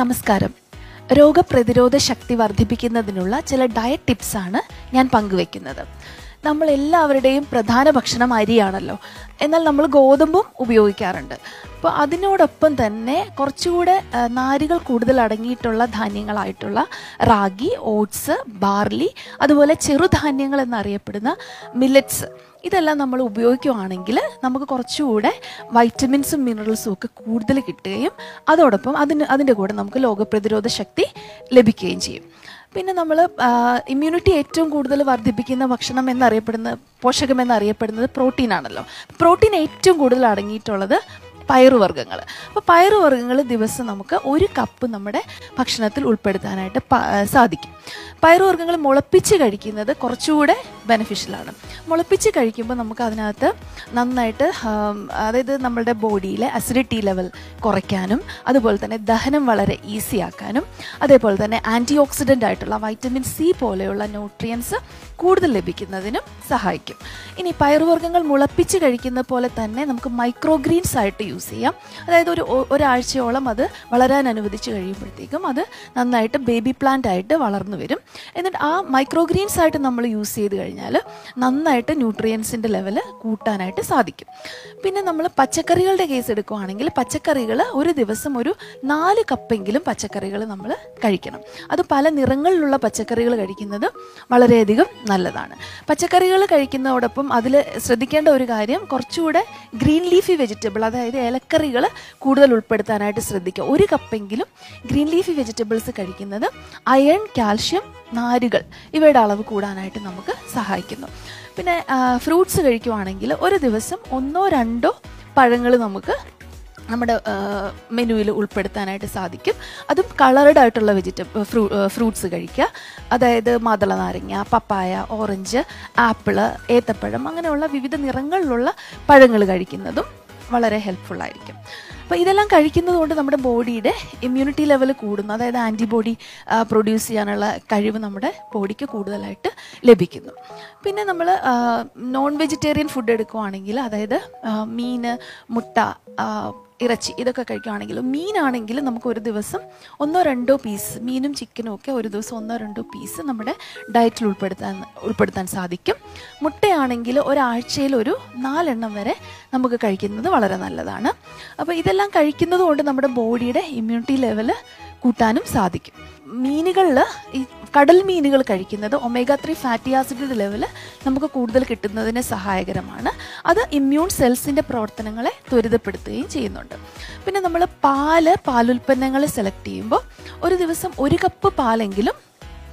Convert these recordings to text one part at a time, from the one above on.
നമസ്കാരം. രോഗപ്രതിരോധ ശക്തി വർദ്ധിപ്പിക്കുന്നതിനുള്ള ചില ഡയറ്റ് ടിപ്സാണ് ഞാൻ പങ്കുവെക്കുന്നത് നമ്മൾ എല്ലാവരുടെയും പ്രധാന ഭക്ഷണം അരിയാണല്ലോ. എന്നാൽ നമ്മൾ ഗോതമ്പും ഉപയോഗിക്കാറുണ്ട്. അപ്പോൾ അതിനോടൊപ്പം തന്നെ കുറച്ചുകൂടെ നാരുകൾ കൂടുതൽ അടങ്ങിയിട്ടുള്ള ധാന്യങ്ങളായിട്ടുള്ള റാഗി ഓട്സ് ബാർലി അതുപോലെ ചെറുധാന്യങ്ങൾ എന്നറിയപ്പെടുന്ന മില്ലറ്റ്സ് ഇതെല്ലാം നമ്മൾ ഉപയോഗിക്കുകയാണെങ്കിൽ നമുക്ക് കുറച്ചുകൂടെ വൈറ്റമിൻസും മിനറൽസും ഒക്കെ കൂടുതൽ കിട്ടുകയും അതോടൊപ്പം അതിന് അതിന്റെ കൂടെ നമുക്ക് രോഗപ്രതിരോധ ശക്തി ലഭിക്കുകയും ചെയ്യും. പിന്നെ നമ്മൾ ഇമ്മ്യൂണിറ്റി ഏറ്റവും കൂടുതൽ വർദ്ധിപ്പിക്കുന്ന ഭക്ഷണം എന്നറിയപ്പെടുന്ന പോഷകം എന്നറിയപ്പെടുന്നത് പ്രോട്ടീൻ ആണല്ലോ പ്രോട്ടീൻ ഏറ്റവും കൂടുതൽ അടങ്ങിയിട്ടുള്ളത് പയറുവർഗങ്ങൾ അപ്പോൾ പയറുവർഗങ്ങൾ ദിവസം നമുക്ക് ഒരു കപ്പ് നമ്മുടെ ഭക്ഷണത്തിൽ ഉൾപ്പെടുത്താനായിട്ട് സാധിക്കും. പയറുവർഗങ്ങൾ മുളപ്പിച്ച് കഴിക്കുന്നത് കുറച്ചുകൂടെ ബെനഫിഷ്യലാണ് മുളപ്പിച്ച് കഴിക്കുമ്പോൾ നമുക്ക് അതിനകത്ത് നന്നായിട്ട് അതായത് നമ്മളുടെ ബോഡിയിലെ അസിഡിറ്റി ലെവൽ കുറയ്ക്കാനും അതുപോലെ തന്നെ ദഹനം വളരെ ഈസി ആക്കാനും അതേപോലെ തന്നെ ആന്റി ഓക്സിഡന്റ് ആയിട്ടുള്ള വൈറ്റമിൻ സി പോലെയുള്ള ന്യൂട്രിയൻസ് കൂടുതൽ ലഭിക്കുന്നതിനും സഹായിക്കും. ഇനി പയറുവർഗങ്ങൾ മുളപ്പിച്ച് കഴിക്കുന്ന പോലെ തന്നെ നമുക്ക് മൈക്രോഗ്രീൻസ് ആയിട്ട് യൂസ് ചെയ്യാം. അതായത് ഒരു ഒരാഴ്ചയോളം അത് വളരാൻ അനുവദിച്ച് കഴിയുമ്പോഴത്തേക്കും അത് നന്നായിട്ട് ബേബി പ്ലാന്റ് ആയിട്ട് വളർന്നു വരും. എന്നിട്ട് ആ മൈക്രോഗ്രീൻസ് ആയിട്ട് നമ്മൾ യൂസ് ചെയ്ത് കഴിഞ്ഞാൽ നന്നായിട്ട് ന്യൂട്രിയൻസിന്റെ ലെവൽ കൂട്ടാനായിട്ട് സാധിക്കും. പിന്നെ നമ്മൾ പച്ചക്കറികളുടെ കേസ് എടുക്കുകയാണെങ്കിൽ പച്ചക്കറികൾ ഒരു ദിവസം ഒരു നാല് കപ്പെങ്കിലും പച്ചക്കറികൾ നമ്മൾ കഴിക്കണം. അത് പല നിറങ്ങളിലുള്ള പച്ചക്കറികൾ കഴിക്കുന്നത് വളരെയധികം നല്ലതാണ്. പച്ചക്കറികൾ കഴിക്കുന്നതോടൊപ്പം അതിൽ ശ്രദ്ധിക്കേണ്ട ഒരു കാര്യം കുറച്ചുകൂടെ ഗ്രീൻ ലീഫി വെജിറ്റബിൾ അതായത് ഇലക്കറികൾ കൂടുതൽ ഉൾപ്പെടുത്താനായിട്ട് ശ്രദ്ധിക്കുക. ഒരു കപ്പെങ്കിലും ഗ്രീൻ ലീഫി വെജിറ്റബിൾസ് കഴിക്കുന്നത് അയൺ കാൽഷ്യം നാരുകൾ ഇവയുടെ അളവ് കൂടാനായിട്ട് നമുക്ക് സഹായിക്കുന്നു. പിന്നെ ഫ്രൂട്ട്സ് കഴിക്കുവാണെങ്കിൽ ഒരു ദിവസം ഒന്നോ രണ്ടോ പഴങ്ങൾ നമുക്ക് നമ്മുടെ മെനുവിൽ ഉൾപ്പെടുത്താനായിട്ട് സാധിക്കും. അതും കളറഡ് ആയിട്ടുള്ള വെജിറ്റബിൾ ഫ്രൂ ഫ്രൂട്ട്സ് കഴിക്കുക. അതായത് മാതള നാരങ്ങ പപ്പായ ഓറഞ്ച് ആപ്പിൾ ഏത്തപ്പഴം അങ്ങനെയുള്ള വിവിധ നിറങ്ങളിലുള്ള പഴങ്ങൾ കഴിക്കുന്നതും വളരെ ഹെൽപ്ഫുൾ ആയിരിക്കും. അപ്പോൾ ഇതെല്ലാം കഴിക്കുന്നത് കൊണ്ട് നമ്മുടെ ബോഡിയുടെ ഇമ്മ്യൂണിറ്റി ലെവൽ കൂടുന്നു. അതായത് ആന്റിബോഡി പ്രൊഡ്യൂസ് ചെയ്യാനുള്ള കഴിവ് നമ്മുടെ ബോഡിക്ക് കൂടുതലായിട്ട് ലഭിക്കുന്നു. പിന്നെ നമ്മൾ നോൺ വെജിറ്റേറിയൻ ഫുഡ് എടുക്കുവാണെങ്കിൽ അതായത് മീൻ മുട്ട ഇറച്ചി ഇതൊക്കെ കഴിക്കുകയാണെങ്കിലും മീനാണെങ്കിലും നമുക്ക് ഒരു ദിവസം ഒന്നോ രണ്ടോ പീസ് മീനും ചിക്കനും ഒക്കെ ഒരു ദിവസം ഒന്നോ രണ്ടോ പീസ് നമ്മുടെ ഡയറ്റിൽ ഉൾപ്പെടുത്താൻ ഉൾപ്പെടുത്താൻ സാധിക്കും. മുട്ടയാണെങ്കിൽ ഒരാഴ്ചയിൽ ഒരു നാലെണ്ണം വരെ നമുക്ക് കഴിക്കുന്നത് വളരെ നല്ലതാണ്. അപ്പോൾ ഇതെല്ലാം കഴിക്കുന്നത് കൊണ്ട് നമ്മുടെ ബോഡിയുടെ ഇമ്മ്യൂണിറ്റി ലെവൽ കൂട്ടാനും സാധിക്കും. മീനുകളിൽ ഈ കടൽ മീനുകൾ കഴിക്കുന്നത് ഒമേഗ ത്രീ ഫാറ്റി ആസിഡിന്റെ ലെവൽ നമുക്ക് കൂടുതൽ കിട്ടുന്നതിന് സഹായകരമാണ്. അത് ഇമ്മ്യൂൺ സെൽസിന്റെ പ്രവർത്തനങ്ങളെ ത്വരിതപ്പെടുത്തുകയും ചെയ്യുന്നുണ്ട്. പിന്നെ നമ്മൾ പാൽ പാലുൽപ്പന്നങ്ങൾ സെലക്ട് ചെയ്യുമ്പോൾ ഒരു ദിവസം ഒരു കപ്പ് പാലെങ്കിലും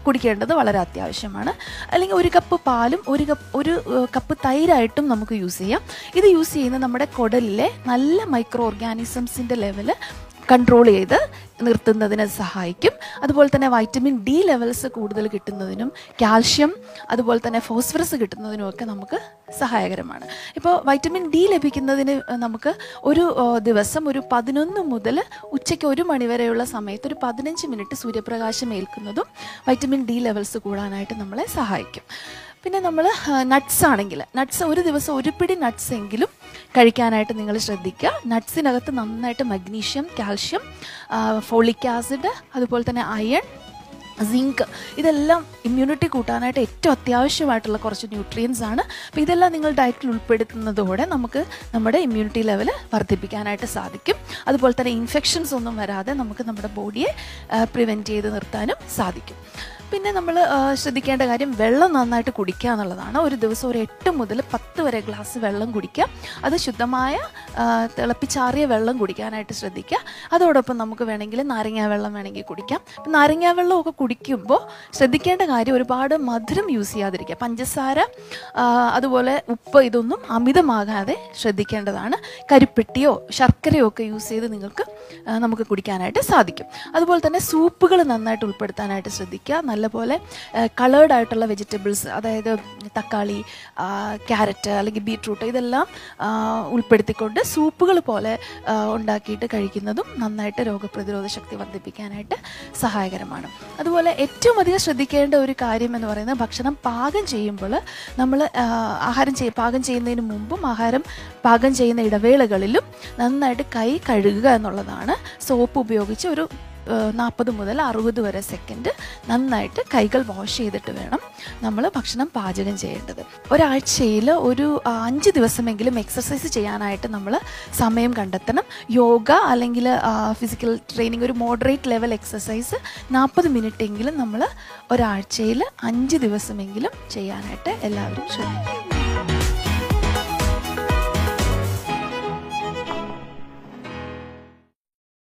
കുടിക്കേണ്ടത് വളരെ അത്യാവശ്യമാണ്. അല്ലെങ്കിൽ ഒരു കപ്പ് പാലും ഒരു കപ്പ് ഒരു കപ്പ് തൈരായിട്ടും നമുക്ക് യൂസ് ചെയ്യാം. ഇത് യൂസ് ചെയ്യുന്ന നമ്മുടെ കുടലിലെ നല്ല മൈക്രോ ഓർഗാനിസംസിന്റെ ലെവൽ കൺട്രോൾ ചെയ്ത് നിർത്തുന്നതിന് സഹായിക്കും. അതുപോലെ തന്നെ വൈറ്റമിൻ ഡി ലെവൽസ് കൂടുതൽ കിട്ടുന്നതിനും കാൽഷ്യം അതുപോലെ തന്നെ ഫോസ്ഫറസ് കിട്ടുന്നതിനും ഒക്കെ നമുക്ക് സഹായകരമാണ്. ഇപ്പോൾ വൈറ്റമിൻ ഡി ലഭിക്കുന്നതിന് നമുക്ക് ഒരു ദിവസം ഒരു പതിനൊന്ന് മുതൽ ഉച്ചയ്ക്ക് ഒരു മണിവരെയുള്ള സമയത്ത് ഒരു പതിനഞ്ച് മിനിറ്റ് സൂര്യപ്രകാശം ഏൽക്കുന്നതും വൈറ്റമിൻ ഡി ലെവൽസ് കൂടാനായിട്ട് നമ്മളെ സഹായിക്കും. പിന്നെ നമ്മൾ നട്ട്സ് ആണെങ്കിൽ. നട്ട്സ് ഒരു ദിവസം ഒരു പിടി നട്ട്സ് എങ്കിലും കഴിക്കാനായിട്ട് നിങ്ങൾ ശ്രദ്ധിക്കുക. നട്ട്സിനകത്ത് നന്നായിട്ട് മഗ്നീഷ്യം കാൽഷ്യം ഫോളിക് ആസിഡ് അതുപോലെ തന്നെ അയൺ സിങ്ക് ഇതെല്ലാം ഇമ്മ്യൂണിറ്റി കൂട്ടാനായിട്ട് ഏറ്റവും അത്യാവശ്യമായിട്ടുള്ള കുറച്ച് ന്യൂട്രിയൻസ് ആണ്. അപ്പോൾ ഇതെല്ലാം നിങ്ങൾ ഡയറ്റിൽ ഉൾപ്പെടുത്തുന്നതോടെ നമുക്ക് നമ്മുടെ ഇമ്മ്യൂണിറ്റി ലെവൽ വർദ്ധിപ്പിക്കാനായിട്ട് സാധിക്കും. അതുപോലെ തന്നെ ഇൻഫെക്ഷൻസ് ഒന്നും വരാതെ നമുക്ക് നമ്മുടെ ബോഡിയെ പ്രിവെന്റ് ചെയ്ത് നിർത്താനും സാധിക്കും. പിന്നെ നമ്മൾ ശ്രദ്ധിക്കേണ്ട കാര്യം വെള്ളം നന്നായിട്ട് കുടിക്കുക എന്നുള്ളതാണ്. ഒരു ദിവസം ഒരു എട്ട് മുതൽ പത്ത് വരെ ഗ്ലാസ് വെള്ളം കുടിക്കുക. അത് ശുദ്ധമായ തിളപ്പിച്ചാറിയ വെള്ളം കുടിക്കാനായിട്ട് ശ്രദ്ധിക്കുക. അതോടൊപ്പം നമുക്ക് വേണമെങ്കിൽ നാരങ്ങാ വെള്ളം വേണമെങ്കിൽ കുടിക്കാം. നാരങ്ങാ വെള്ളമൊക്കെ കുടിക്കുമ്പോൾ ശ്രദ്ധിക്കേണ്ട കാര്യം ഒരുപാട് മധുരം യൂസ് ചെയ്യാതിരിക്കുക. പഞ്ചസാര അതുപോലെ ഉപ്പ് ഇതൊന്നും അമിതമാകാതെ ശ്രദ്ധിക്കേണ്ടതാണ്. കരിപ്പെട്ടിയോ ശർക്കരയോ ഒക്കെ യൂസ് ചെയ്ത് നിങ്ങൾക്ക് നമുക്ക് കുടിക്കാനായിട്ട് സാധിക്കും. അതുപോലെ തന്നെ സൂപ്പുകൾ നന്നായിട്ട് ഉൾപ്പെടുത്താനായിട്ട് ശ്രദ്ധിക്കുക. നല്ലപോലെ കളേർഡ് ആയിട്ടുള്ള വെജിറ്റബിൾസ് അതായത് തക്കാളി ക്യാരറ്റ് അല്ലെങ്കിൽ ബീട്രൂട്ട് ഇതെല്ലാം ഉൾപ്പെടുത്തിക്കൊണ്ട് സൂപ്പുകൾ പോലെ ഉണ്ടാക്കിയിട്ട് കഴിക്കുന്നതും നന്നായിട്ട് രോഗപ്രതിരോധ ശക്തി വർദ്ധിപ്പിക്കാനായിട്ട് സഹായകരമാണ്. അതുപോലെ ഏറ്റവും അധികം ശ്രദ്ധിക്കേണ്ട ഒരു കാര്യം എന്ന് പറയുന്നത് ഭക്ഷണം പാകം ചെയ്യുമ്പോൾ നമ്മൾ ആഹാരം ചെയ്യ പാകം ചെയ്യുന്നതിന് മുമ്പും ആഹാരം പാകം ചെയ്യുന്ന ഇടവേളകളിലും നന്നായിട്ട് കൈ കഴുകുക എന്നുള്ളതാണ് സോപ്പ് ഉപയോഗിച്ച് ഒരു നാൽപ്പത് മുതൽ അറുപത് വരെ സെക്കൻഡ് നന്നായിട്ട് കൈകൾ വാഷ് ചെയ്തിട്ട് വേണം നമ്മൾ ഭക്ഷണം പാചകം ചെയ്യേണ്ടത്. ഒരാഴ്ചയിൽ ഒരു അഞ്ച് ദിവസമെങ്കിലും എക്സസൈസ് ചെയ്യാനായിട്ട് നമ്മൾ സമയം കണ്ടെത്തണം. യോഗ അല്ലെങ്കിൽ ഫിസിക്കൽ ട്രെയിനിങ് ഒരു മോഡറേറ്റ് ലെവൽ എക്സസൈസ് നാൽപ്പത് മിനിറ്റ് എങ്കിലും നമ്മൾ ഒരാഴ്ചയിൽ അഞ്ച് ദിവസമെങ്കിലും ചെയ്യാനായിട്ട് എല്ലാവരും ശ്രമിക്കും